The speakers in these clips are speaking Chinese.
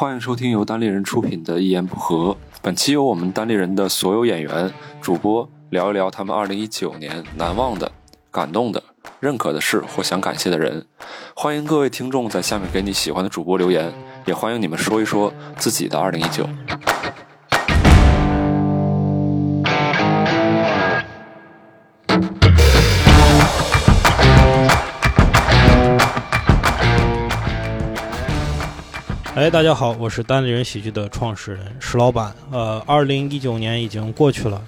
欢迎收听由单立人出品的《一言不合》。本期由我们单立人的所有演员、主播聊一聊他们2019年难忘的、感动的、认可的事或想感谢的人。欢迎各位听众在下面给你喜欢的主播留言，也欢迎你们说一说自己的2019。哎，大家好，我是单立人喜剧的创始人石老板。呃，二零一九年已经过去了，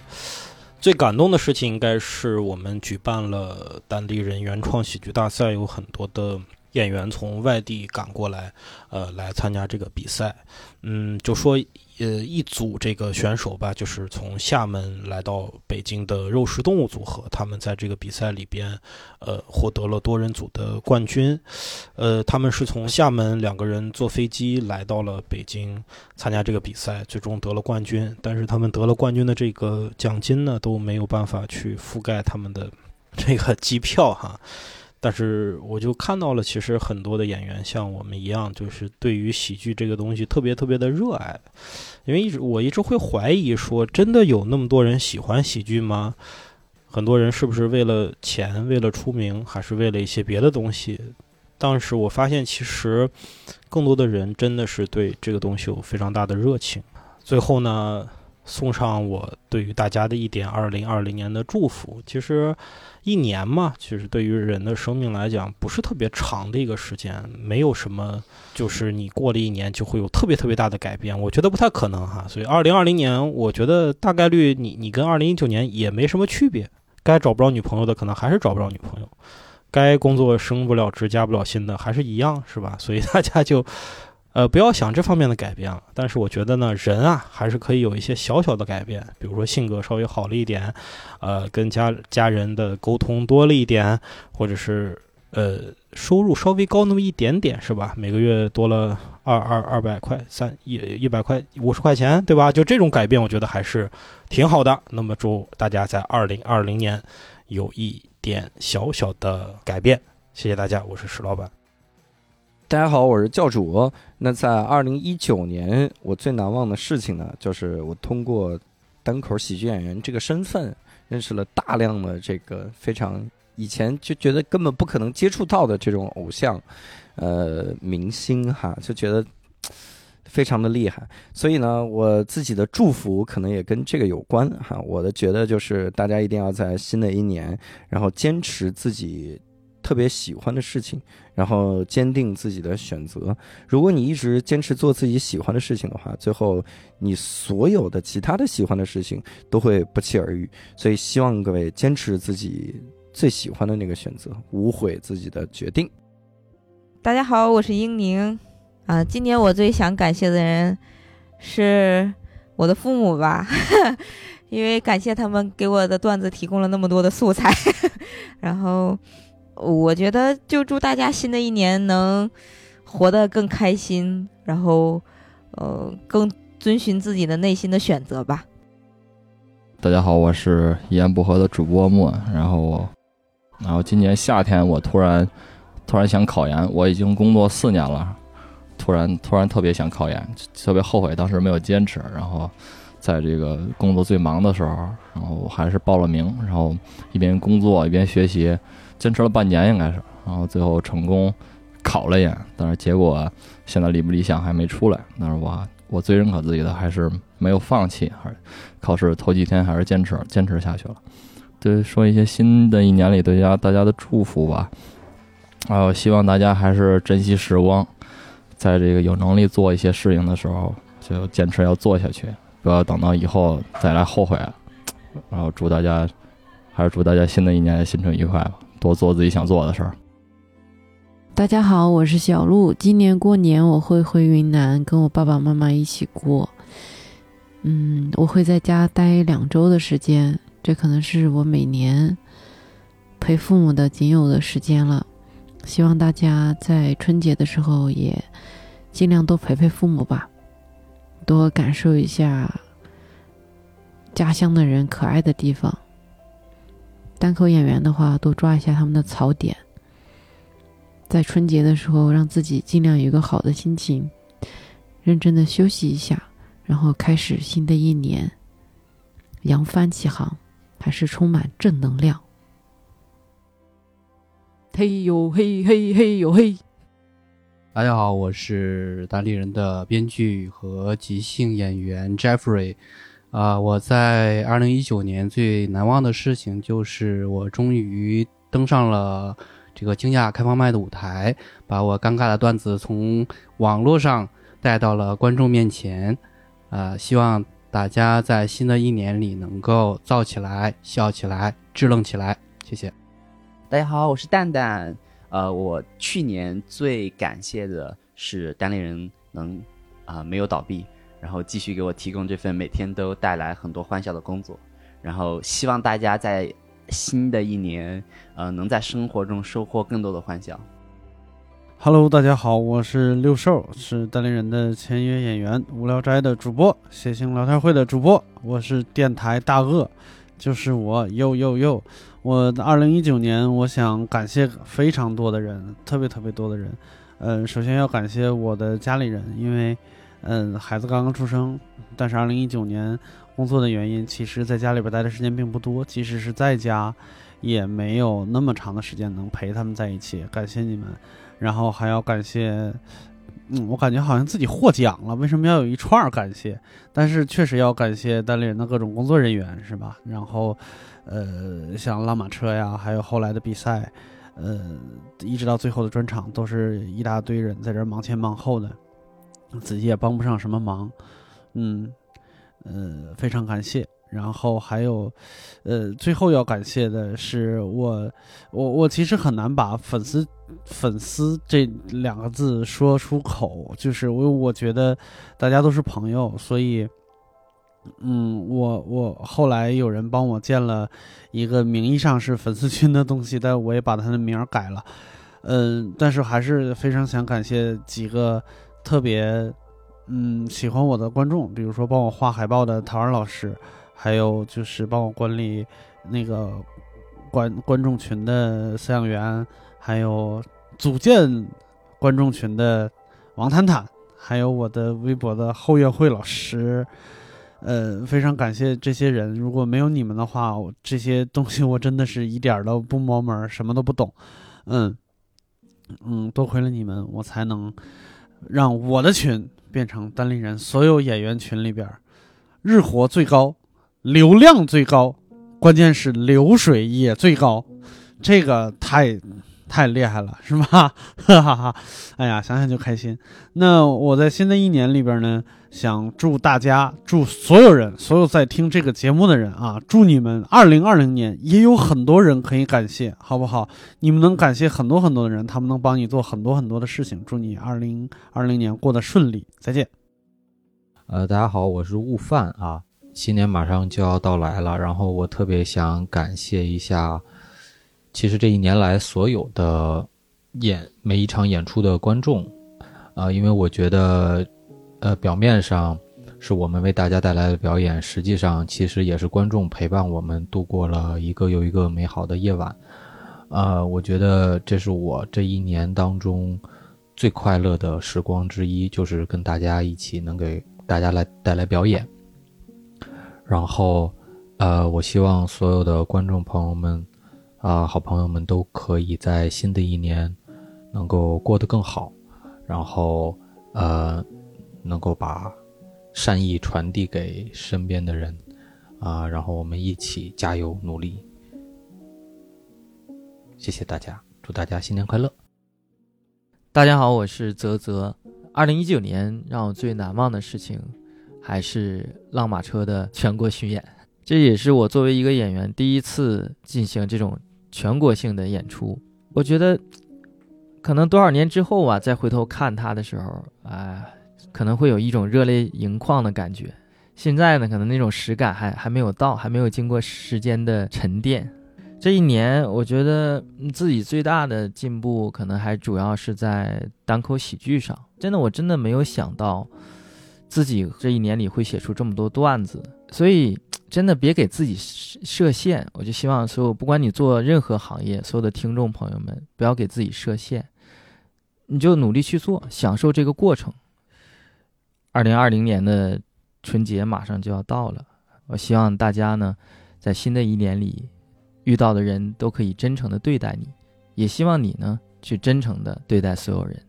最感动的事情应该是我们举办了单立人原创喜剧大赛，有很多的演员从外地赶过来，呃，来参加这个比赛。嗯，就说。呃，一组这个选手吧，就是从厦门来到北京的肉食动物组合，他们在这个比赛里边，呃，获得了多人组的冠军。呃，他们是从厦门两个人坐飞机来到了北京参加这个比赛，最终得了冠军。但是他们得了冠军的这个奖金呢，都没有办法去覆盖他们的这个机票哈。但是我就看到了，其实很多的演员像我们一样，就是对于喜剧这个东西特别特别的热爱。因为一直我一直会怀疑说，真的有那么多人喜欢喜剧吗？很多人是不是为了钱、为了出名，还是为了一些别的东西？当时我发现，其实更多的人真的是对这个东西有非常大的热情。最后呢？送上我对于大家的一点二零二零年的祝福。其实，一年嘛，其实对于人的生命来讲，不是特别长的一个时间，没有什么，就是你过了一年就会有特别特别大的改变。我觉得不太可能哈。所以，二零二零年，我觉得大概率你你跟二零一九年也没什么区别。该找不着女朋友的，可能还是找不着女朋友；该工作升不了职、加不了薪的，还是一样，是吧？所以大家就。呃，不要想这方面的改变了。但是我觉得呢，人啊，还是可以有一些小小的改变，比如说性格稍微好了一点，呃，跟家家人的沟通多了一点，或者是呃，收入稍微高那么一点点，是吧？每个月多了二二二百块，三一一百块五十块钱，对吧？就这种改变，我觉得还是挺好的。那么祝大家在二零二零年有一点小小的改变。谢谢大家，我是石老板。大家好，我是教主。那在二零一九年，我最难忘的事情呢，就是我通过单口喜剧演员这个身份，认识了大量的这个非常以前就觉得根本不可能接触到的这种偶像，呃，明星哈，就觉得非常的厉害。所以呢，我自己的祝福可能也跟这个有关哈。我的觉得就是大家一定要在新的一年，然后坚持自己。特别喜欢的事情，然后坚定自己的选择。如果你一直坚持做自己喜欢的事情的话，最后你所有的其他的喜欢的事情都会不期而遇。所以希望各位坚持自己最喜欢的那个选择，无悔自己的决定。大家好，我是英宁啊。今年我最想感谢的人是我的父母吧，因为感谢他们给我的段子提供了那么多的素材，然后。我觉得就祝大家新的一年能活得更开心，然后呃更遵循自己的内心的选择吧。大家好，我是一言不合的主播莫。然后，然后今年夏天我突然突然想考研，我已经工作四年了，突然突然特别想考研，特别后悔当时没有坚持。然后在这个工作最忙的时候，然后我还是报了名，然后一边工作一边学习。坚持了半年应该是，然后最后成功考了研，但是结果现在理不理想还没出来。但是我我最认可自己的还是没有放弃，还是考试头几天还是坚持坚持下去了。对，说一些新的一年里对家大家的祝福吧。啊，我希望大家还是珍惜时光，在这个有能力做一些事情的时候，就坚持要做下去，不要等到以后再来后悔。然后祝大家，还是祝大家新的一年新春愉快吧。多做自己想做的事儿。大家好，我是小鹿。今年过年我会回云南跟我爸爸妈妈一起过。嗯，我会在家待两周的时间，这可能是我每年陪父母的仅有的时间了。希望大家在春节的时候也尽量多陪陪父母吧，多感受一下家乡的人可爱的地方。单口演员的话，多抓一下他们的槽点，在春节的时候让自己尽量有一个好的心情，认真的休息一下，然后开始新的一年，扬帆起航，还是充满正能量。嘿呦嘿嘿嘿呦嘿！大家好，我是单立人的编剧和即兴演员 Jeffrey。啊、我在二零一九年最难忘的事情就是我终于登上了这个惊讶开放麦的舞台，把我尴尬的段子从网络上带到了观众面前。啊、希望大家在新的一年里能够燥起来、笑起来、支棱起来。谢谢。大家好，我是蛋蛋。呃，我去年最感谢的是单立人能啊、没有倒闭，然后继续给我提供这份每天都带来很多欢笑的工作。然后希望大家在新的一年，呃，能在生活中收获更多的欢笑。Hello，大家好，我是六兽，是单立人的签约演员，无聊斋的主播，谐星聊天会的主播，我是电台大鳄，就是我，又又又，我二零一九年，我想感谢非常多的人，特别特别多的人，嗯，首先要感谢我的家里人，因为，嗯，孩子刚刚出生，但是二零一九年工作的原因，其实在家里边待的时间并不多，即使是在家，也没有那么长的时间能陪他们在一起，感谢你们。然后还要感谢，嗯，我感觉好像自己获奖了，为什么要有一串感谢？但是确实要感谢单立人的各种工作人员，是吧？然后，呃，像拉马车呀，还有后来的比赛，呃，一直到最后的专场，都是一大堆人在这忙前忙后的，自己也帮不上什么忙，嗯，呃，非常感谢。然后还有，呃，最后要感谢的是我，我我其实很难把粉丝粉丝这两个字说出口，就是我我觉得大家都是朋友，所以，嗯，我我后来有人帮我建了一个名义上是粉丝群的东西，但我也把他的名儿改了，嗯，但是还是非常想感谢几个特别嗯喜欢我的观众，比如说帮我画海报的陶然老师，还有就是帮我管理那个观观众群的饲养员。还有组建观众群的王坦坦，还有我的微博的后援会老师，呃，非常感谢这些人。如果没有你们的话，我这些东西我真的是一点都不摸门，什么都不懂。嗯嗯，多亏了你们，我才能让我的群变成单立人所有演员群里边日活最高、流量最高，关键是流水也最高。这个太。太厉害了，是吧？哈 哈哈！哎呀，想想就开心。那我在新的一年里边呢，想祝大家，祝所有人，所有在听这个节目的人啊，祝你们二零二零年也有很多人可以感谢，好不好？你们能感谢很多很多的人，他们能帮你做很多很多的事情。祝你二零二零年过得顺利，再见。呃，大家好，我是悟饭啊。新年马上就要到来了，然后我特别想感谢一下。其实这一年来，所有的演每一场演出的观众，啊、因为我觉得，呃，表面上是我们为大家带来的表演，实际上其实也是观众陪伴我们度过了一个又一个美好的夜晚。啊，我觉得这是我这一年当中最快乐的时光之一，就是跟大家一起能给大家来带来表演。然后，呃，我希望所有的观众朋友们。啊，好朋友们都可以在新的一年能够过得更好，然后呃，能够把善意传递给身边的人啊，然后我们一起加油努力。谢谢大家，祝大家新年快乐！大家好，我是泽泽。二零一九年让我最难忘的事情，还是浪马车的全国巡演。这也是我作为一个演员第一次进行这种全国性的演出。我觉得，可能多少年之后啊，再回头看他的时候，啊、可能会有一种热泪盈眶的感觉。现在呢，可能那种实感还还没有到，还没有经过时间的沉淀。这一年，我觉得自己最大的进步，可能还主要是在单口喜剧上。真的，我真的没有想到，自己这一年里会写出这么多段子。所以，真的别给自己设限。我就希望所有，不管你做任何行业，所有的听众朋友们，不要给自己设限，你就努力去做，享受这个过程。二零二零年的春节马上就要到了，我希望大家呢，在新的一年里遇到的人都可以真诚的对待你，也希望你呢去真诚的对待所有人。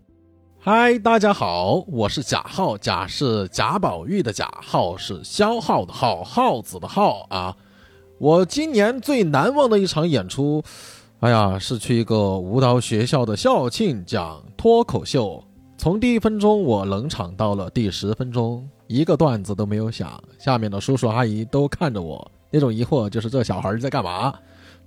嗨，大家好，我是贾浩，贾是贾宝玉的贾，浩是消耗的耗，耗子的耗啊。我今年最难忘的一场演出，哎呀，是去一个舞蹈学校的校庆讲脱口秀。从第一分钟我冷场到了第十分钟，一个段子都没有想，下面的叔叔阿姨都看着我，那种疑惑就是这小孩在干嘛？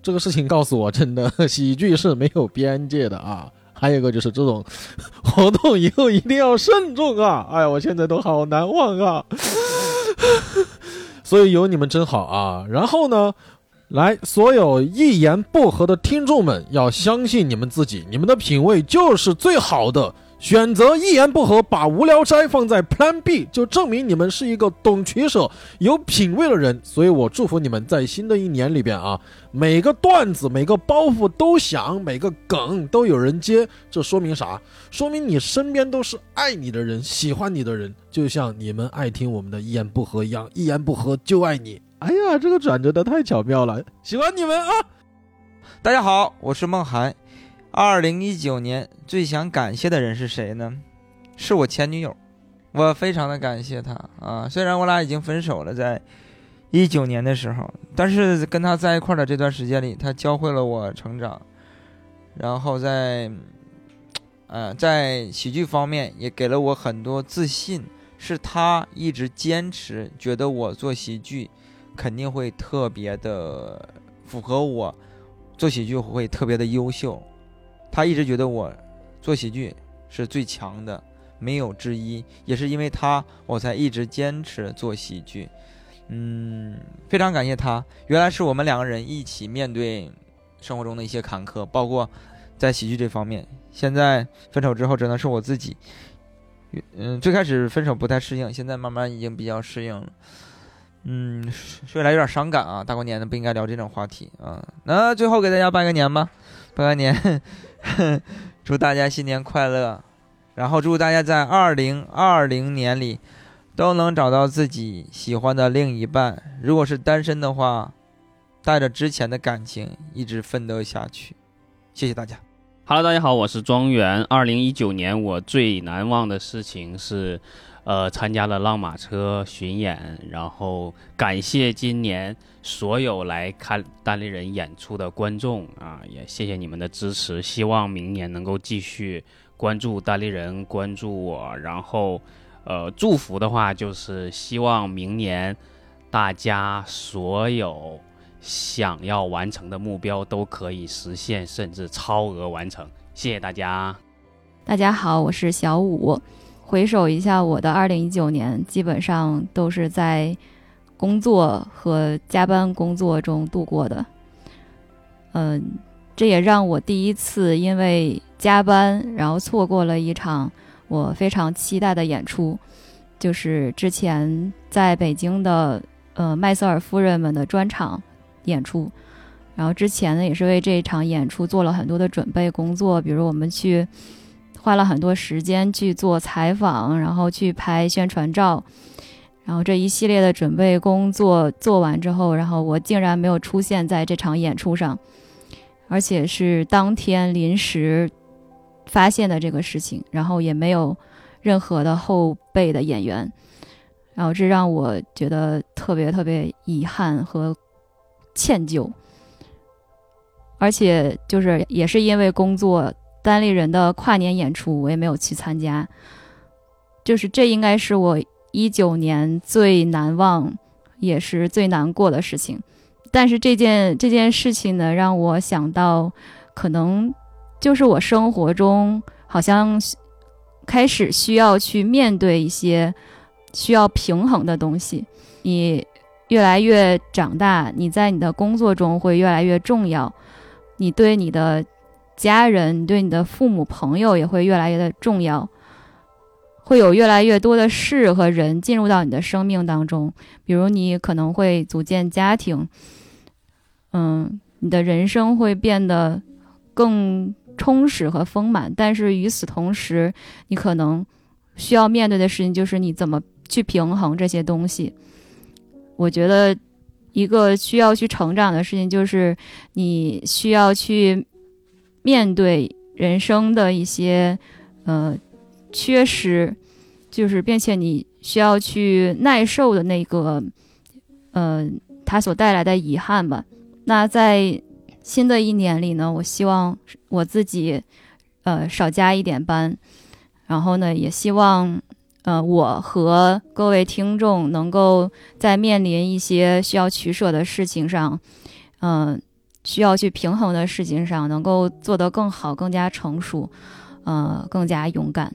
这个事情告诉我，真的喜剧是没有边界的啊。还有一个就是这种 活动以后一定要慎重啊！哎呀，我现在都好难忘啊。所以有你们真好啊。然后呢，来所有一言不合的听众们，要相信你们自己，你们的品味就是最好的。选择一言不合把无聊斋放在 Plan B，就证明你们是一个懂取舍、有品位的人。所以我祝福你们在新的一年里边啊，每个段子、每个包袱都响，每个梗都有人接。这说明啥？说明你身边都是爱你的人、喜欢你的人，就像你们爱听我们的一言不合一样，一言不合就爱你。哎呀，这个转折的太巧妙了，喜欢你们啊！大家好，我是梦涵。二零一九年最想感谢的人是谁呢？是我前女友，我非常的感谢她啊。虽然我俩已经分手了，在一九年的时候，但是跟她在一块的这段时间里，她教会了我成长，然后在，呃，在喜剧方面也给了我很多自信。是她一直坚持，觉得我做喜剧肯定会特别的符合我，做喜剧会特别的优秀。他一直觉得我做喜剧是最强的，没有之一。也是因为他，我才一直坚持做喜剧。嗯，非常感谢他。原来是我们两个人一起面对生活中的一些坎坷，包括在喜剧这方面。现在分手之后，只能是我自己。嗯，最开始分手不太适应，现在慢慢已经比较适应了。嗯，说来有点伤感啊，大过年的不应该聊这种话题啊。那最后给大家拜个年吧，拜年。祝大家新年快乐，然后祝大家在二零二零年里都能找到自己喜欢的另一半。如果是单身的话，带着之前的感情一直奋斗下去。谢谢大家。Hello，大家好，我是庄园。二零一九年我最难忘的事情是。呃，参加了浪马车巡演，然后感谢今年所有来看单立人演出的观众啊，也谢谢你们的支持，希望明年能够继续关注单立人，关注我，然后呃，祝福的话就是希望明年大家所有想要完成的目标都可以实现，甚至超额完成。谢谢大家。大家好，我是小五。回首一下我的二零一九年，基本上都是在工作和加班工作中度过的。嗯，这也让我第一次因为加班，然后错过了一场我非常期待的演出，就是之前在北京的呃麦瑟尔夫人们的专场演出。然后之前呢，也是为这一场演出做了很多的准备工作，比如我们去。花了很多时间去做采访，然后去拍宣传照，然后这一系列的准备工作做完之后，然后我竟然没有出现在这场演出上，而且是当天临时发现的这个事情，然后也没有任何的后备的演员，然后这让我觉得特别特别遗憾和歉疚，而且就是也是因为工作。单立人的跨年演出，我也没有去参加。就是这应该是我一九年最难忘，也是最难过的事情。但是这件这件事情呢，让我想到，可能就是我生活中好像开始需要去面对一些需要平衡的东西。你越来越长大，你在你的工作中会越来越重要。你对你的。家人对你的父母、朋友也会越来越的重要，会有越来越多的事和人进入到你的生命当中。比如，你可能会组建家庭，嗯，你的人生会变得更充实和丰满。但是与此同时，你可能需要面对的事情就是你怎么去平衡这些东西。我觉得一个需要去成长的事情就是你需要去面对人生的一些呃缺失，就是并且你需要去耐受的那个呃它所带来的遗憾吧。那在新的一年里呢，我希望我自己呃少加一点班，然后呢，也希望呃我和各位听众能够在面临一些需要取舍的事情上，嗯、需要去平衡的事情上，能够做得更好、更加成熟，呃，更加勇敢。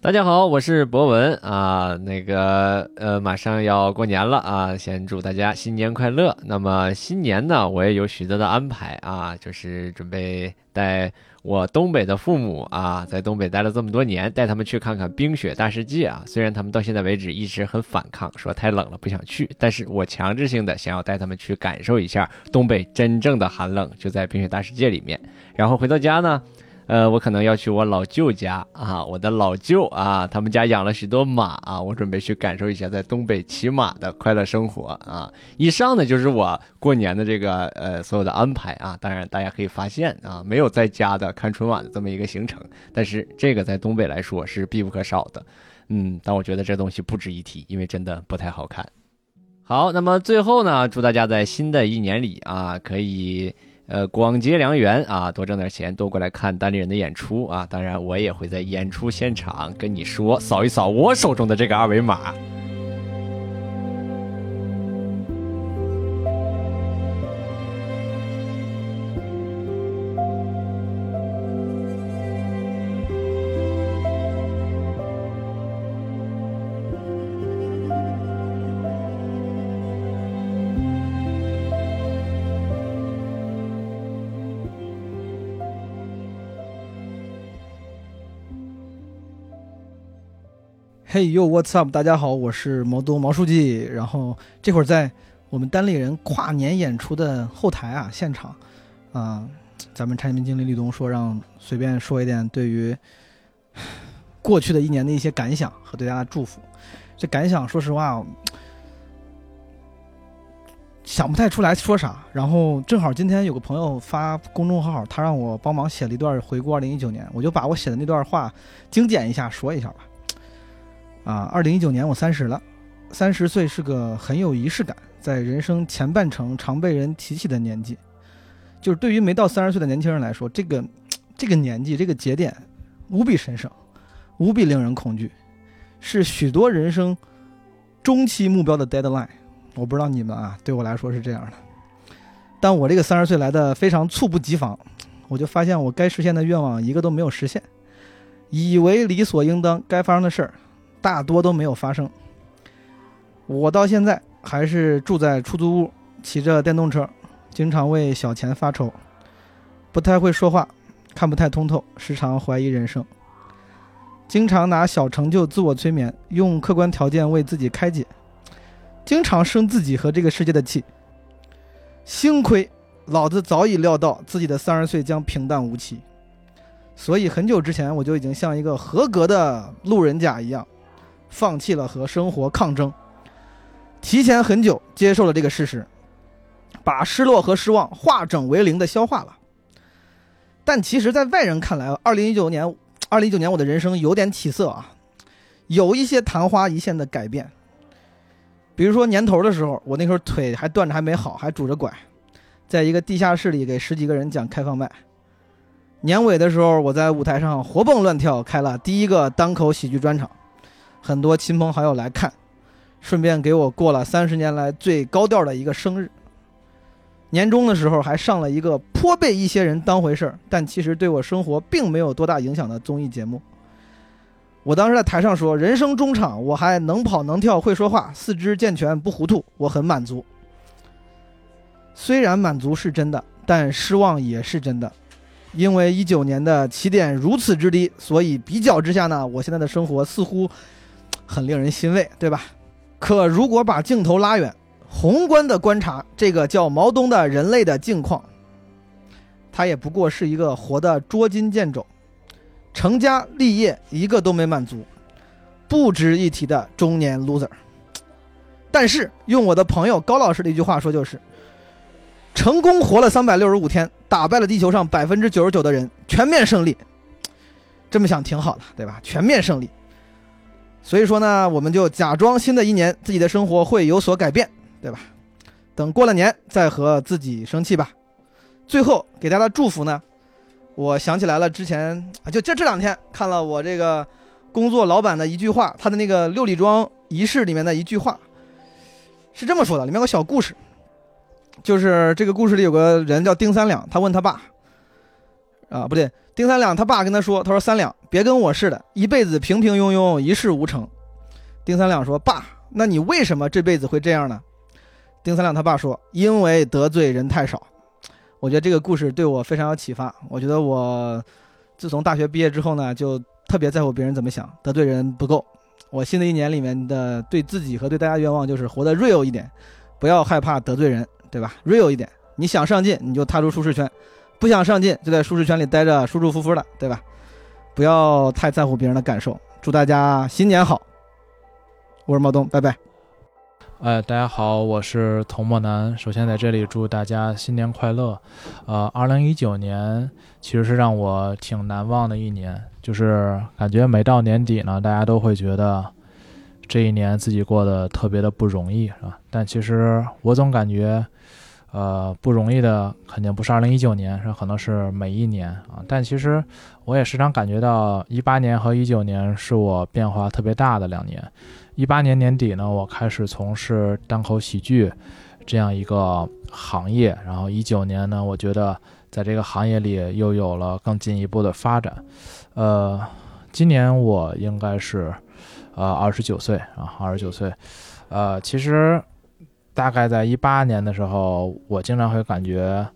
大家好，我是博文啊，那个呃，马上要过年了啊，先祝大家新年快乐。那么新年呢，我也有许多的安排啊，就是准备带我东北的父母啊，在东北待了这么多年，带他们去看看冰雪大世界啊。虽然他们到现在为止一直很反抗，说太冷了不想去，但是我强制性的想要带他们去感受一下东北真正的寒冷，就在冰雪大世界里面。然后回到家呢。呃，我可能要去我老舅家啊，我的老舅啊，他们家养了许多马啊，我准备去感受一下在东北骑马的快乐生活啊。以上呢就是我过年的这个呃所有的安排啊。当然，大家可以发现啊，没有在家的看春晚的这么一个行程，但是这个在东北来说是必不可少的。嗯，但我觉得这东西不值一提，因为真的不太好看。好，那么最后呢，祝大家在新的一年里啊，可以。呃，广结良缘啊，多挣点钱，多过来看单立人的演出啊！当然，我也会在演出现场跟你说，扫一扫我手中的这个二维码。Hey yo，what's up？大家好，我是毛东毛书记。然后这会儿在我们单立人跨年演出的后台啊，现场啊、咱们产品经理吕东说让随便说一点对于过去的一年的一些感想和对大家的祝福。这感想，说实话，想不太出来说啥。然后正好今天有个朋友发公众号，他让我帮忙写了一段回顾二零一九年，我就把我写的那段话精简一下说一下吧。啊，二零一九年我三十了，三十岁是个很有仪式感，在人生前半程常被人提起的年纪。就是对于没到三十岁的年轻人来说，这个这个年纪这个节点无比神圣，无比令人恐惧，是许多人生中期目标的 deadline。我不知道你们啊，对我来说是这样的。但我这个三十岁来的非常猝不及防，我就发现我该实现的愿望一个都没有实现，以为理所应当该发生的事儿。大多都没有发生。我到现在还是住在出租屋，骑着电动车，经常为小钱发愁，不太会说话，看不太通透，时常怀疑人生，经常拿小成就自我催眠，用客观条件为自己开解，经常生自己和这个世界的气。幸亏老子早已料到自己的三十岁将平淡无奇，所以很久之前我就已经像一个合格的路人甲一样。放弃了和生活抗争，提前很久接受了这个事实，把失落和失望化整为零的消化了。但其实，在外人看来，二零一九年，二零一九年我的人生有点起色啊，有一些昙花一现的改变。比如说年头的时候，我那时候腿还断着还没好，还拄着拐，在一个地下室里给十几个人讲开放麦。年尾的时候，我在舞台上活蹦乱跳，开了第一个单口喜剧专场。很多亲朋好友来看，顺便给我过了三十年来最高调的一个生日。年终的时候还上了一个颇被一些人当回事儿，但其实对我生活并没有多大影响的综艺节目。我当时在台上说：“人生中场，我还能跑能跳会说话，四肢健全不糊涂，我很满足。”虽然满足是真的，但失望也是真的。因为一九年的起点如此之低，所以比较之下呢，我现在的生活似乎。很令人欣慰，对吧？可如果把镜头拉远，宏观的观察这个叫毛东的人类的境况，他也不过是一个活得捉襟见肘，成家立业一个都没满足，不值一提的中年 loser。但是用我的朋友高老师的一句话说，就是成功活了三百六十五天，打败了地球上百分之九十九的人，全面胜利。这么想挺好的，对吧？全面胜利。所以说呢，我们就假装新的一年自己的生活会有所改变，对吧？等过了年再和自己生气吧。最后给大家的祝福呢，我想起来了，之前，就这这两天看了我这个工作老板的一句话，他的那个六里庄仪式里面的一句话，是这么说的，里面有个小故事，就是这个故事里有个人叫丁三两，他问他爸，啊不对，丁三两他爸跟他说，他说三两别跟我似的，一辈子平平庸庸，一事无成。丁三两说，爸，那你为什么这辈子会这样呢？丁三两他爸说，因为得罪人太少。我觉得这个故事对我非常有启发。我觉得我自从大学毕业之后呢，就特别在乎别人怎么想，得罪人不够。我新的一年里面的对自己和对大家愿望就是活得 real 一点，不要害怕得罪人，对吧？real 一点，你想上进你就踏出舒适圈，不想上进就在舒适圈里待着，舒舒服服的，对吧？不要太在乎别人的感受。祝大家新年好！我是毛东，拜拜。哎，大家好，我是童墨南。首先在这里祝大家新年快乐。呃，二零一九年其实是让我挺难忘的一年，就是感觉每到年底呢，大家都会觉得这一年自己过得特别的不容易，是吧？但其实我总感觉，呃，不容易的肯定不是二零一九年，是可能是每一年啊。但其实我也时常感觉到，一八年和一九年是我变化特别大的两年。一八年年底呢，我开始从事单口喜剧这样一个行业，然后一九年呢，我觉得在这个行业里又有了更进一步的发展。呃，今年我应该是呃二十九岁啊，二十九岁。呃，其实大概在一八年的时候，我经常会感觉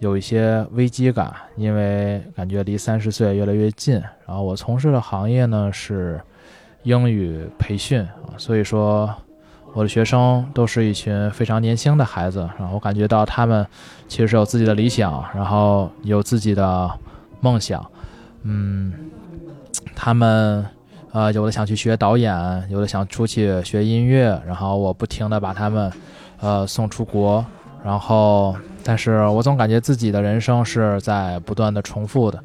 有一些危机感，因为感觉离三十岁越来越近。然后我从事的行业呢是。英语培训，所以说我的学生都是一群非常年轻的孩子，然后我感觉到他们其实是有自己的理想，然后有自己的梦想，嗯，他们呃有的想去学导演，有的想出去学音乐，然后我不停的把他们呃送出国，然后但是我总感觉自己的人生是在不断的重复的，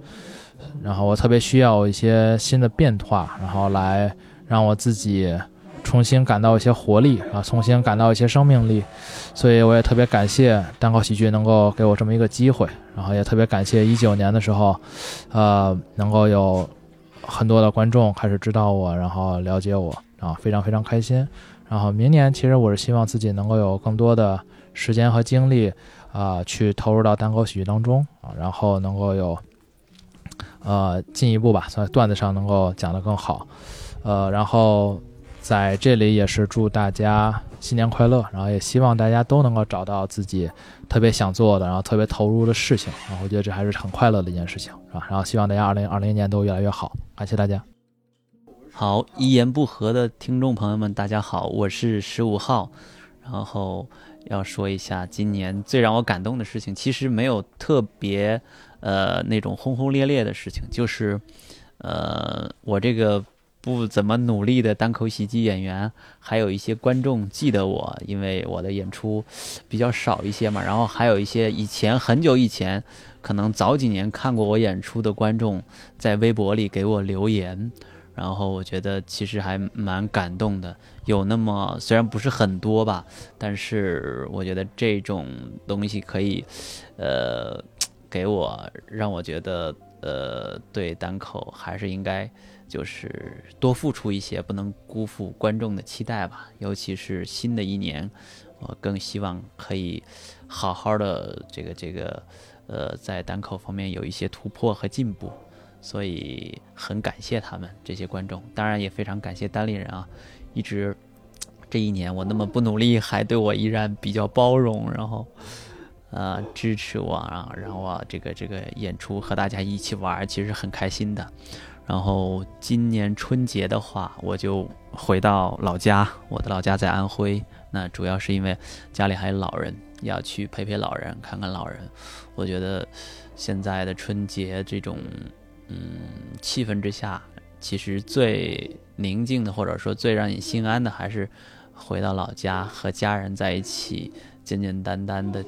然后我特别需要一些新的变化，然后来。让我自己重新感到一些活力啊，重新感到一些生命力，所以我也特别感谢单口喜剧能够给我这么一个机会，然后也特别感谢一九年的时候，呃，能够有很多的观众开始知道我，然后了解我，啊，非常非常开心。然后明年其实我是希望自己能够有更多的时间和精力啊，去投入到单口喜剧当中啊，然后能够有呃进一步吧，在段子上能够讲得更好。呃，然后在这里也是祝大家新年快乐，然后也希望大家都能够找到自己特别想做的，然后特别投入的事情，然后我觉得这还是很快乐的一件事情，是吧？然后希望大家二零二零年都越来越好，感谢大家。好，一言不合的听众朋友们，大家好，我是十五号，然后要说一下今年最让我感动的事情，其实没有特别呃那种轰轰烈烈的事情，就是呃我这个。不怎么努力的单口喜剧演员，还有一些观众记得我，因为我的演出比较少一些嘛。然后还有一些以前很久以前，可能早几年看过我演出的观众，在微博里给我留言，然后我觉得其实还蛮感动的。有那么虽然不是很多吧，但是我觉得这种东西可以，呃，给我让我觉得，呃，对单口还是应该。就是多付出一些，不能辜负观众的期待吧。尤其是新的一年，我更希望可以好好的这个这个，呃，在单口方面有一些突破和进步。所以很感谢他们这些观众，当然也非常感谢单立人啊，一直这一年我那么不努力，还对我依然比较包容，然后呃支持我啊，然后啊这个这个演出和大家一起玩，其实很开心的。然后今年春节的话，我就回到老家。我的老家在安徽，那主要是因为家里还有老人，要去陪陪老人，看看老人。我觉得现在的春节这种嗯气氛之下，其实最宁静的，或者说最让你心安的，还是回到老家和家人在一起，简简单单的，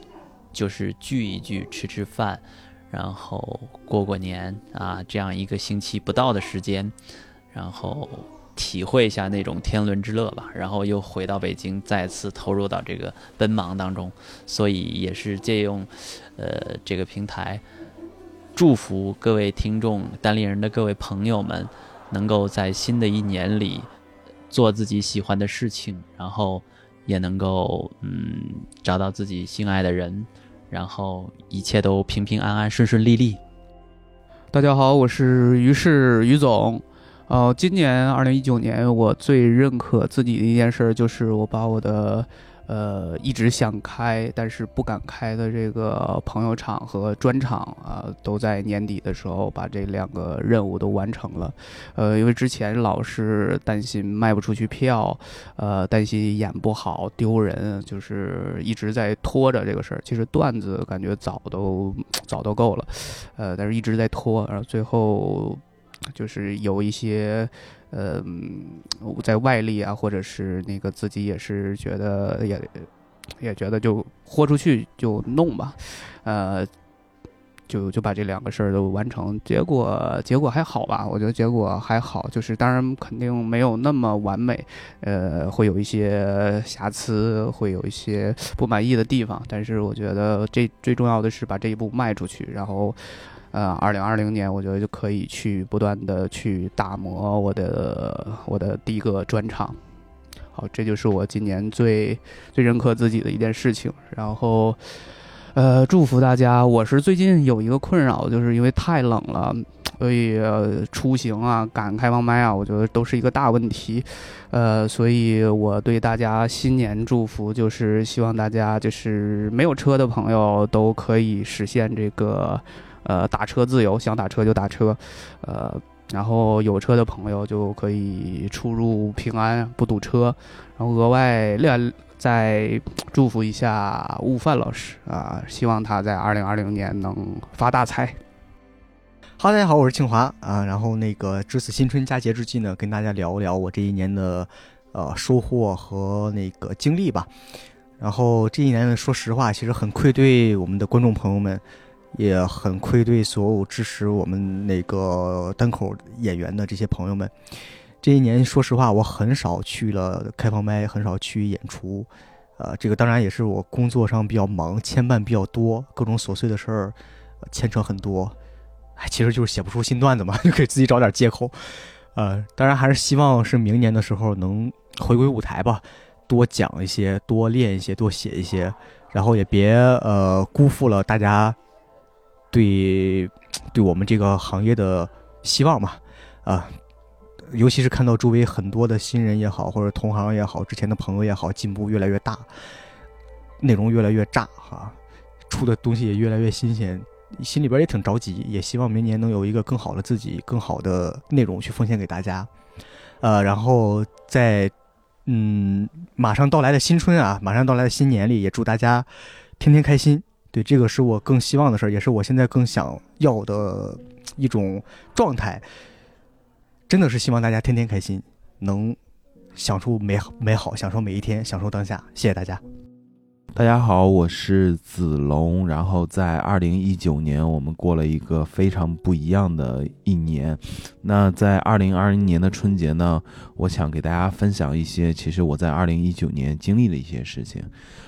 就是聚一聚，吃吃饭，然后过过年啊，这样一个星期不到的时间，然后体会一下那种天伦之乐吧，然后又回到北京，再次投入到这个奔忙当中，所以也是借用，呃，这个平台，祝福各位听众、单立人的各位朋友们，能够在新的一年里做自己喜欢的事情，然后也能够嗯找到自己心爱的人，然后一切都平平安安、顺顺利利。大家好，我是于适于总。呃，今年二零一九年，我最认可自己的一件事，就是我把我的呃一直想开但是不敢开的这个朋友场和专场啊、都在年底的时候把这两个任务都完成了。呃，因为之前老是担心卖不出去票，呃，担心演不好丢人，就是一直在拖着这个事儿。其实段子感觉早都早都够了，呃，但是一直在拖，然后最后。就是有一些，呃，在外力啊，或者是那个自己也是觉得也也觉得就豁出去就弄吧，呃，就就把这两个事儿都完成。结果结果还好吧，我觉得结果还好，就是当然肯定没有那么完美，呃，会有一些瑕疵，会有一些不满意的地方，但是我觉得这最重要的是把这一步迈出去，然后。呃，二零二零年，我觉得就可以去不断的去打磨我的我的第一个专场。好，这就是我今年最最认可自己的一件事情。然后，呃，祝福大家。我是最近有一个困扰，就是因为太冷了，所以、出行啊、赶开放麦啊，我觉得都是一个大问题。呃，所以我对大家新年祝福，就是希望大家就是没有车的朋友都可以实现这个。呃，打车自由，想打车就打车，呃，然后有车的朋友就可以出入平安，不堵车。然后额外另再祝福一下悟饭老师啊，希望他在二零二零年能发大财。哈，大家好，我是庆华啊。然后那个值此新春佳节之际呢，跟大家聊一聊我这一年的呃收获和那个经历吧。然后这一年呢，说实话，其实很愧对我们的观众朋友们。也很愧对所有支持我们那个单口演员的这些朋友们。这一年，说实话，我很少去了开放麦，很少去演出。呃，这个当然也是我工作上比较忙，牵绊比较多，各种琐碎的事儿牵扯很多。哎，其实就是写不出新段子嘛，就给自己找点借口。呃，当然还是希望是明年的时候能回归舞台吧，多讲一些，多练一些，多写一些，然后也别呃辜负了大家。对，对我们这个行业的希望嘛，啊，尤其是看到周围很多的新人也好，或者同行也好，之前的朋友也好，进步越来越大，内容越来越炸哈，出的东西也越来越新鲜，心里边也挺着急，也希望明年能有一个更好的自己，更好的内容去奉献给大家，呃，然后在嗯马上到来的新春啊，马上到来的新年里，也祝大家天天开心。对，这个是我更希望的事儿，也是我现在更想要的一种状态。真的是希望大家天天开心，能享受美好美好，享受每一天，享受当下。谢谢大家。大家好，我是子龙。然后在二零一九年，我们过了一个非常不一样的一年。那在二零二零年的春节呢，我想给大家分享一些，其实我在二零一九年经历的一些事情。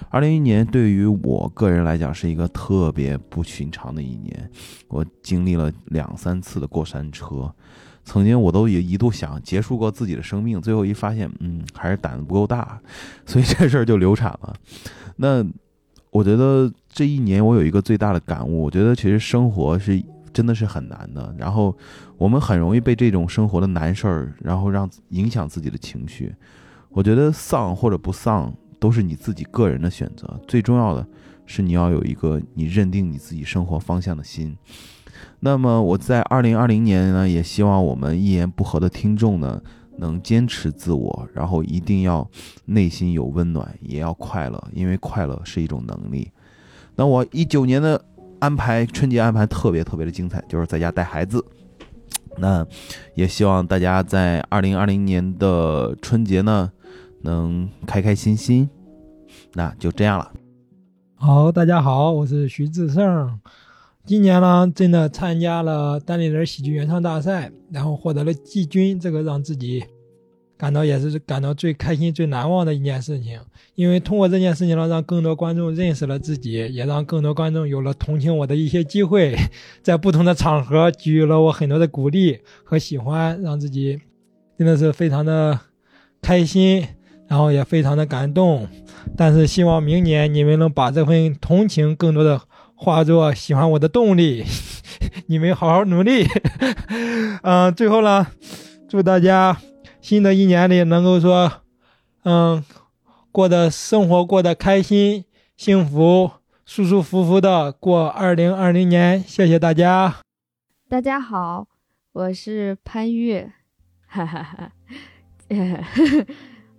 二零一年对于我个人来讲是一个特别不寻常的一年，我经历了两三次的过山车。曾经我都也一度想结束过自己的生命，最后一发现，嗯，还是胆子不够大，所以这事儿就流产了。那我觉得这一年我有一个最大的感悟，我觉得其实生活是真的是很难的，然后我们很容易被这种生活的难事儿，然后让影响自己的情绪。我觉得丧或者不丧都是你自己个人的选择，最重要的是你要有一个你认定你自己生活方向的心。那么我在二零二零年呢，也希望我们一言不合的听众呢，能坚持自我，然后一定要内心有温暖，也要快乐，因为快乐是一种能力。那我一九年的安排春节安排特别特别的精彩，就是在家带孩子。那也希望大家在二零二零年的春节呢，能开开心心。那就这样了。好，大家好，我是徐志胜。今年呢，真的参加了单立人喜剧原创大赛，然后获得了季军，这个让自己感到也是感到最开心、最难忘的一件事情。因为通过这件事情呢，让更多观众认识了自己，也让更多观众有了同情我的一些机会，在不同的场合给予了我很多的鼓励和喜欢，让自己真的是非常的开心。然后也非常的感动，但是希望明年你们能把这份同情更多的化作喜欢我的动力，你们好好努力。嗯，最后呢，祝大家新的一年里能够说，嗯，过的生活过得开心、幸福、舒舒服服的过二零二零年。谢谢大家。大家好，我是潘越，哈哈哈。哎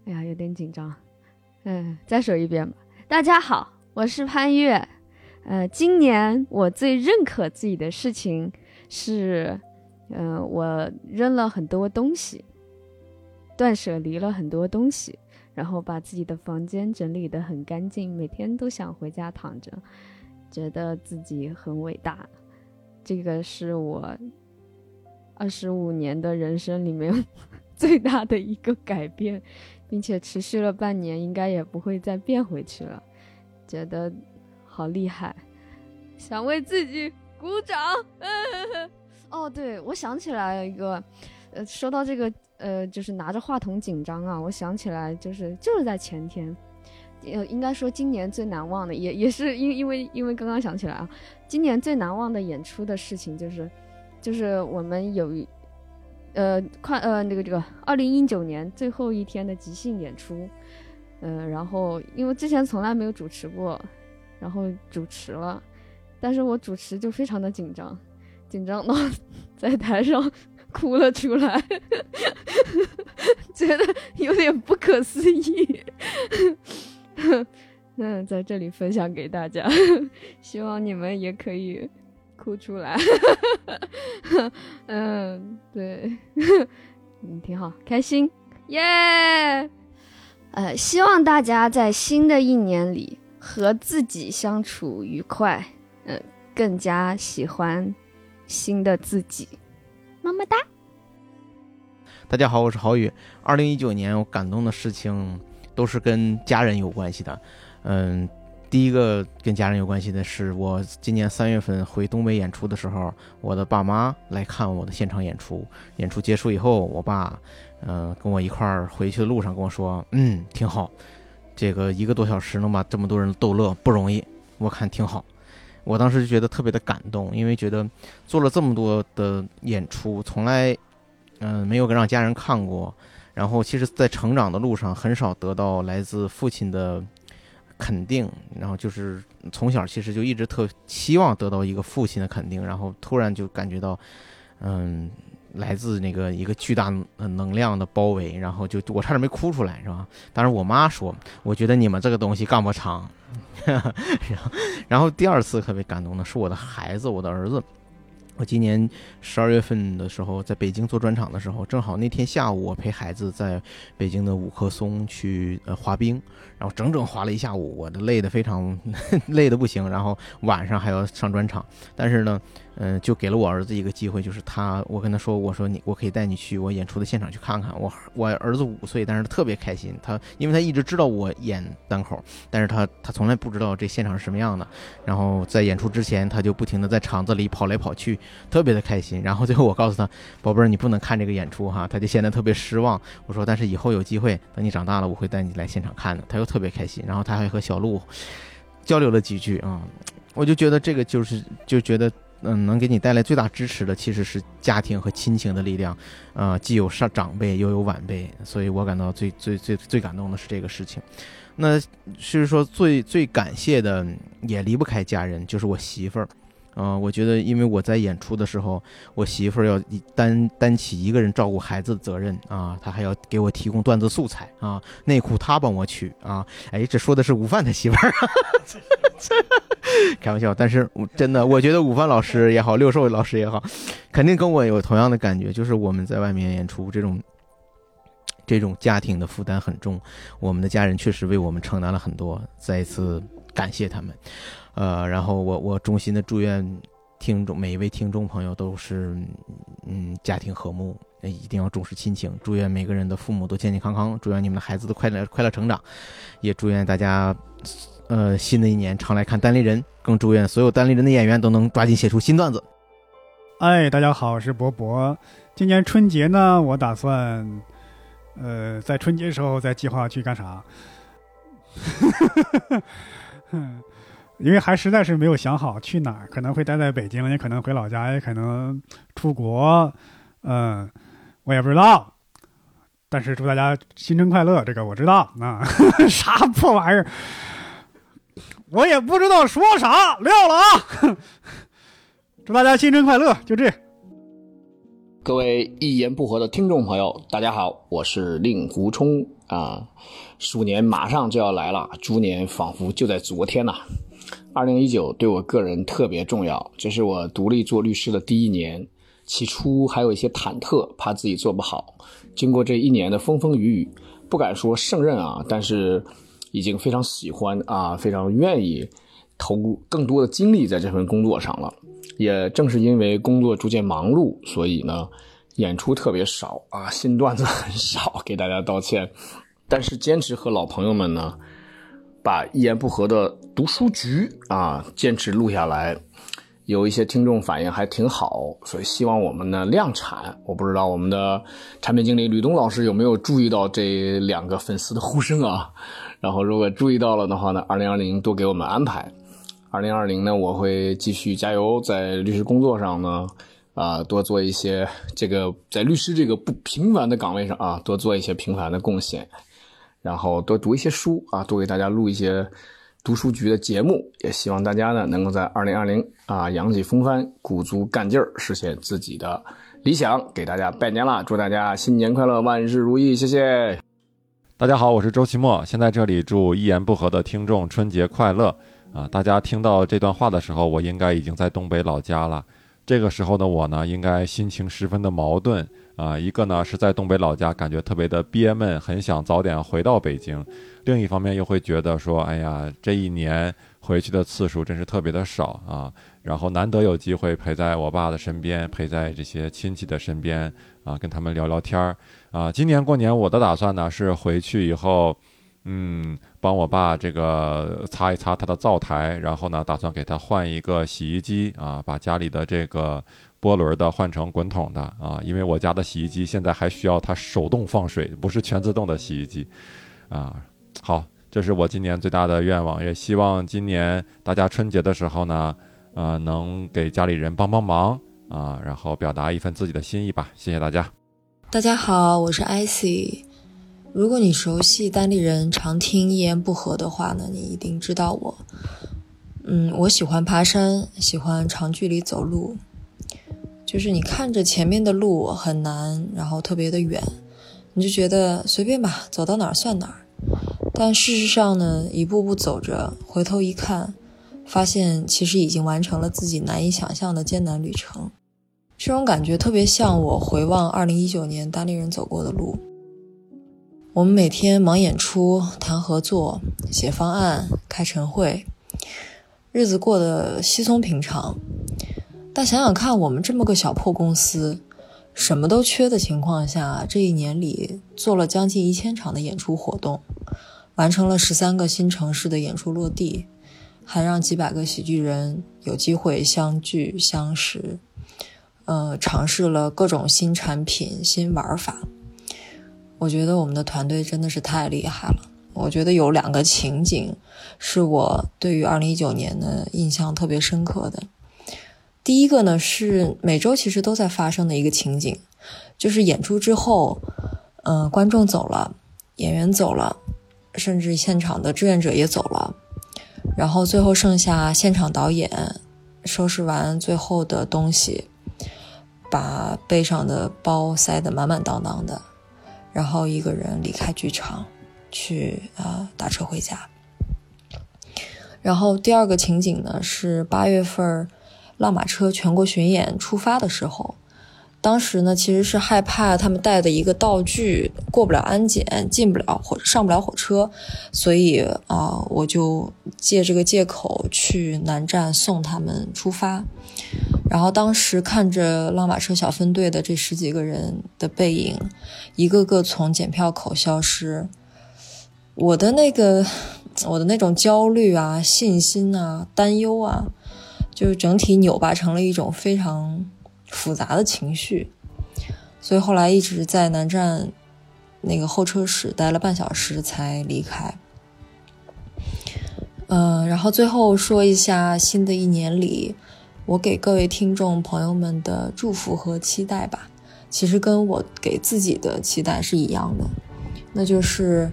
呀，有点紧张，嗯，再说一遍吧。大家好，我是潘越。呃，今年我最认可自己的事情是，嗯，我扔了很多东西，断舍离了很多东西，然后把自己的房间整理得很干净，每天都想回家躺着，觉得自己很伟大。这个是我二十五年的人生里面 最大的一个改变。并且持续了半年，应该也不会再变回去了。觉得好厉害，想为自己鼓掌。哦，对，我想起来一个，呃，说到这个，呃，就是拿着话筒紧张啊，我想起来，就是就是在前天，呃，应该说今年最难忘的，也也是因因为因为刚刚想起来啊，今年最难忘的演出的事情就是，就是我们有。呃，快呃，那个这个二零一九年最后一天的即兴演出，呃，然后因为之前从来没有主持过，然后主持了，但是我主持就非常的紧张，紧张到 在台上 哭了出来，觉得有点不可思议，那在这里分享给大家，希望你们也可以。哭出来，嗯，对，嗯，挺好，开心，耶！呃，希望大家在新的一年里和自己相处愉快，嗯，更加喜欢新的自己，么么哒。大家好，我是郝宇。二零一九年我感动的事情都是跟家人有关系的，嗯。第一个跟家人有关系的是，我今年三月份回东北演出的时候，我的爸妈来看我的现场演出。演出结束以后，我爸，嗯，跟我一块儿回去的路上跟我说：“嗯，挺好，这个一个多小时能把这么多人逗乐不容易，我看挺好。”我当时就觉得特别的感动，因为觉得做了这么多的演出，从来，嗯，没有让家人看过。然后，其实，在成长的路上，很少得到来自父亲的。肯定，然后就是从小其实就一直特希望得到一个父亲的肯定，然后突然就感觉到，嗯，来自那个一个巨大能量的包围，然后就我差点没哭出来，是吧？当时我妈说，我觉得你们这个东西干不长。然后，然后第二次特别感动的是我的孩子，我的儿子。我今年十二月份的时候在北京做专场的时候，正好那天下午我陪孩子在北京的五棵松去呃滑冰，然后整整滑了一下午，我都累得非常 累得不行，然后晚上还要上专场，但是呢。嗯，就给了我儿子一个机会，就是他，我跟他说，我说你，我可以带你去我演出的现场去看看。我我儿子五岁，但是特别开心。他因为他一直知道我演单口，但是他他从来不知道这现场是什么样的。然后在演出之前，他就不停的在场子里跑来跑去，特别的开心。然后最后我告诉他，宝贝儿，你不能看这个演出哈，他就显得特别失望。我说，但是以后有机会，等你长大了，我会带你来现场看的。他又特别开心。然后他还和小鹿交流了几句啊，我就觉得这个就是就觉得。嗯，能给你带来最大支持的其实是家庭和亲情的力量，呃，既有上长辈又有晚辈，所以我感到最最最最感动的是这个事情。那是说最最感谢的也离不开家人，就是我媳妇儿，啊、我觉得因为我在演出的时候，我媳妇儿要担担起一个人照顾孩子的责任啊，她还要给我提供段子素材啊，内裤她帮我取啊，哎，这说的是午饭的媳妇儿，开玩笑，但是我真的，我觉得午饭老师也好，六兽老师也好，肯定跟我有同样的感觉，就是我们在外面演出这种。这种家庭的负担很重，我们的家人确实为我们承担了很多，再一次感谢他们。呃，然后我我衷心的祝愿听众每一位听众朋友都是嗯家庭和睦，一定要重视亲情。祝愿每个人的父母都健健康康，祝愿你们的孩子都快乐快乐成长，也祝愿大家呃新的一年常来看单立人，更祝愿所有单立人的演员都能抓紧写出新段子。哎，大家好，我是博博。今年春节呢，我打算，呃，在春节时候再计划去干啥？因为还实在是没有想好去哪儿，可能会待在北京，也可能回老家，也可能出国，嗯，我也不知道。但是祝大家新春快乐，这个我知道。啊，啥破玩意儿，我也不知道说啥，撂了啊。祝大家新春快乐，就这。各位一言不合的听众朋友，大家好，我是令狐冲啊！鼠年马上就要来了，猪年仿佛就在昨天呐、二零一九对我个人特别重要，这是我独立做律师的第一年，起初还有一些忐忑，怕自己做不好。经过这一年的风风雨雨，不敢说胜任啊，但是已经非常喜欢啊，非常愿意投入更多的精力在这份工作上了。也正是因为工作逐渐忙碌，所以呢，演出特别少啊，新段子很少，给大家道歉。但是坚持和老朋友们呢，把一言不合的读书局啊，坚持录下来，有一些听众反应还挺好，所以希望我们呢量产。我不知道我们的产品经理吕东老师有没有注意到这两个粉丝的呼声啊？然后如果注意到了的话呢，二零二零多给我们安排。二零二零呢，我会继续加油，在律师工作上呢，啊、多做一些这个在律师这个不平凡的岗位上啊，多做一些平凡的贡献，然后多读一些书啊，多给大家录一些读书局的节目，也希望大家呢能够在二零二零啊扬起风帆，鼓足干劲儿，实现自己的理想。给大家拜年啦，祝大家新年快乐，万事如意，谢谢。大家好，我是周奇墨，先在这里祝一言不合的听众春节快乐啊！大家听到这段话的时候，我应该已经在东北老家了。这个时候的我呢，应该心情十分的矛盾啊。一个呢是在东北老家，感觉特别的憋闷，很想早点回到北京；另一方面又会觉得说，哎呀，这一年回去的次数真是特别的少啊。然后难得有机会陪在我爸的身边，陪在这些亲戚的身边啊，跟他们聊聊天儿啊。今年过年我的打算呢是回去以后，嗯，帮我爸这个擦一擦他的灶台，然后呢，打算给他换一个洗衣机啊，把家里的这个波轮的换成滚筒的啊，因为我家的洗衣机现在还需要它手动放水，不是全自动的洗衣机啊。好，这是我今年最大的愿望，也希望今年大家春节的时候呢。啊，能给家里人帮帮忙啊，然后表达一份自己的心意吧。谢谢大家。大家好，我是 icy。如果你熟悉单立人，常听一言不合的话呢，你一定知道我。嗯，我喜欢爬山，喜欢长距离走路。就是你看着前面的路很难，然后特别的远，你就觉得随便吧，走到哪儿算哪儿。但事实上呢，一步步走着，回头一看。发现其实已经完成了自己难以想象的艰难旅程，这种感觉特别像我回望2019年单立人走过的路。我们每天忙演出、谈合作、写方案、开晨会，日子过得稀松平常。但想想看，我们这么个小破公司，什么都缺的情况下，这一年里做了将近一千场的演出活动，完成了十三个新城市的演出落地。还让几百个喜剧人有机会相聚相识，呃，尝试了各种新产品、新玩法。我觉得我们的团队真的是太厉害了。我觉得有两个情景是我对于2019年的印象特别深刻的。第一个呢是每周其实都在发生的一个情景，就是演出之后，嗯、呃，观众走了，演员走了，甚至现场的志愿者也走了。然后最后剩下现场导演，收拾完最后的东西，把背上的包塞得满满当当的，然后一个人离开剧场，去啊打车回家。然后第二个情景呢是八月份浪马车全国巡演出发的时候。当时呢，其实是害怕他们带的一个道具过不了安检，进不了火，上不了火车，所以啊，我就借这个借口去南站送他们出发。然后当时看着浪马车小分队的这十几个人的背影，一个个从检票口消失，我的那个我的那种焦虑啊、信心啊、担忧啊，就整体扭巴成了一种非常。复杂的情绪，所以后来一直在南站那个候车室待了半小时才离开。嗯，然后最后说一下新的一年里我给各位听众朋友们的祝福和期待吧。其实跟我给自己的期待是一样的，那就是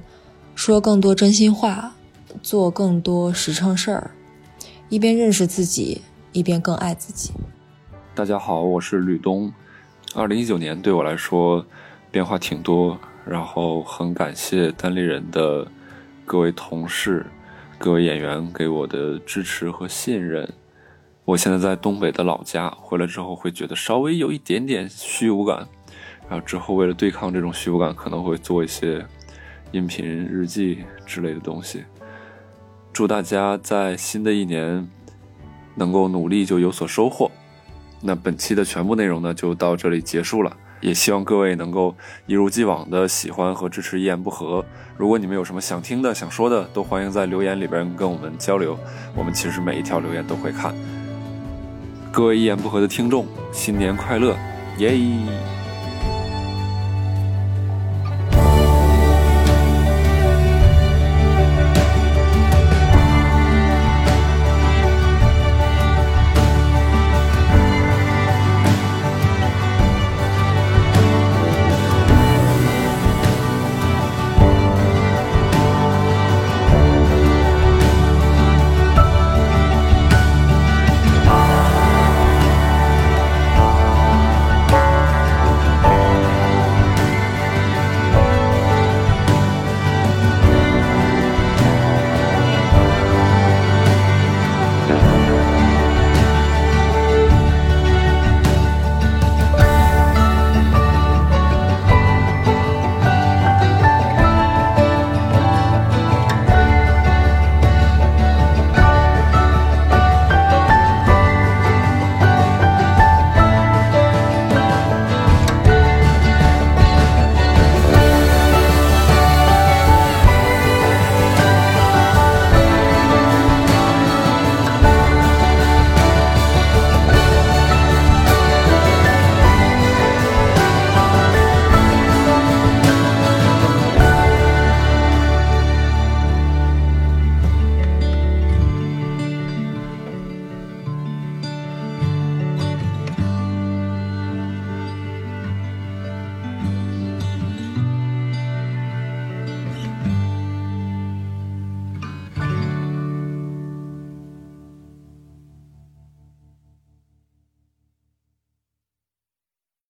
说更多真心话，做更多实诚事儿，一边认识自己，一边更爱自己。大家好，我是吕东。二零一九年对我来说变化挺多，然后很感谢单立人的各位同事、各位演员给我的支持和信任。我现在在东北的老家，回来之后会觉得稍微有一点点虚无感，然后之后为了对抗这种虚无感，可能会做一些音频日记之类的东西。祝大家在新的一年能够努力就有所收获。那本期的全部内容呢，就到这里结束了。也希望各位能够一如既往的喜欢和支持一言不合。如果你们有什么想听的、想说的，都欢迎在留言里边跟我们交流。我们其实每一条留言都会看。各位一言不合的听众，新年快乐，耶！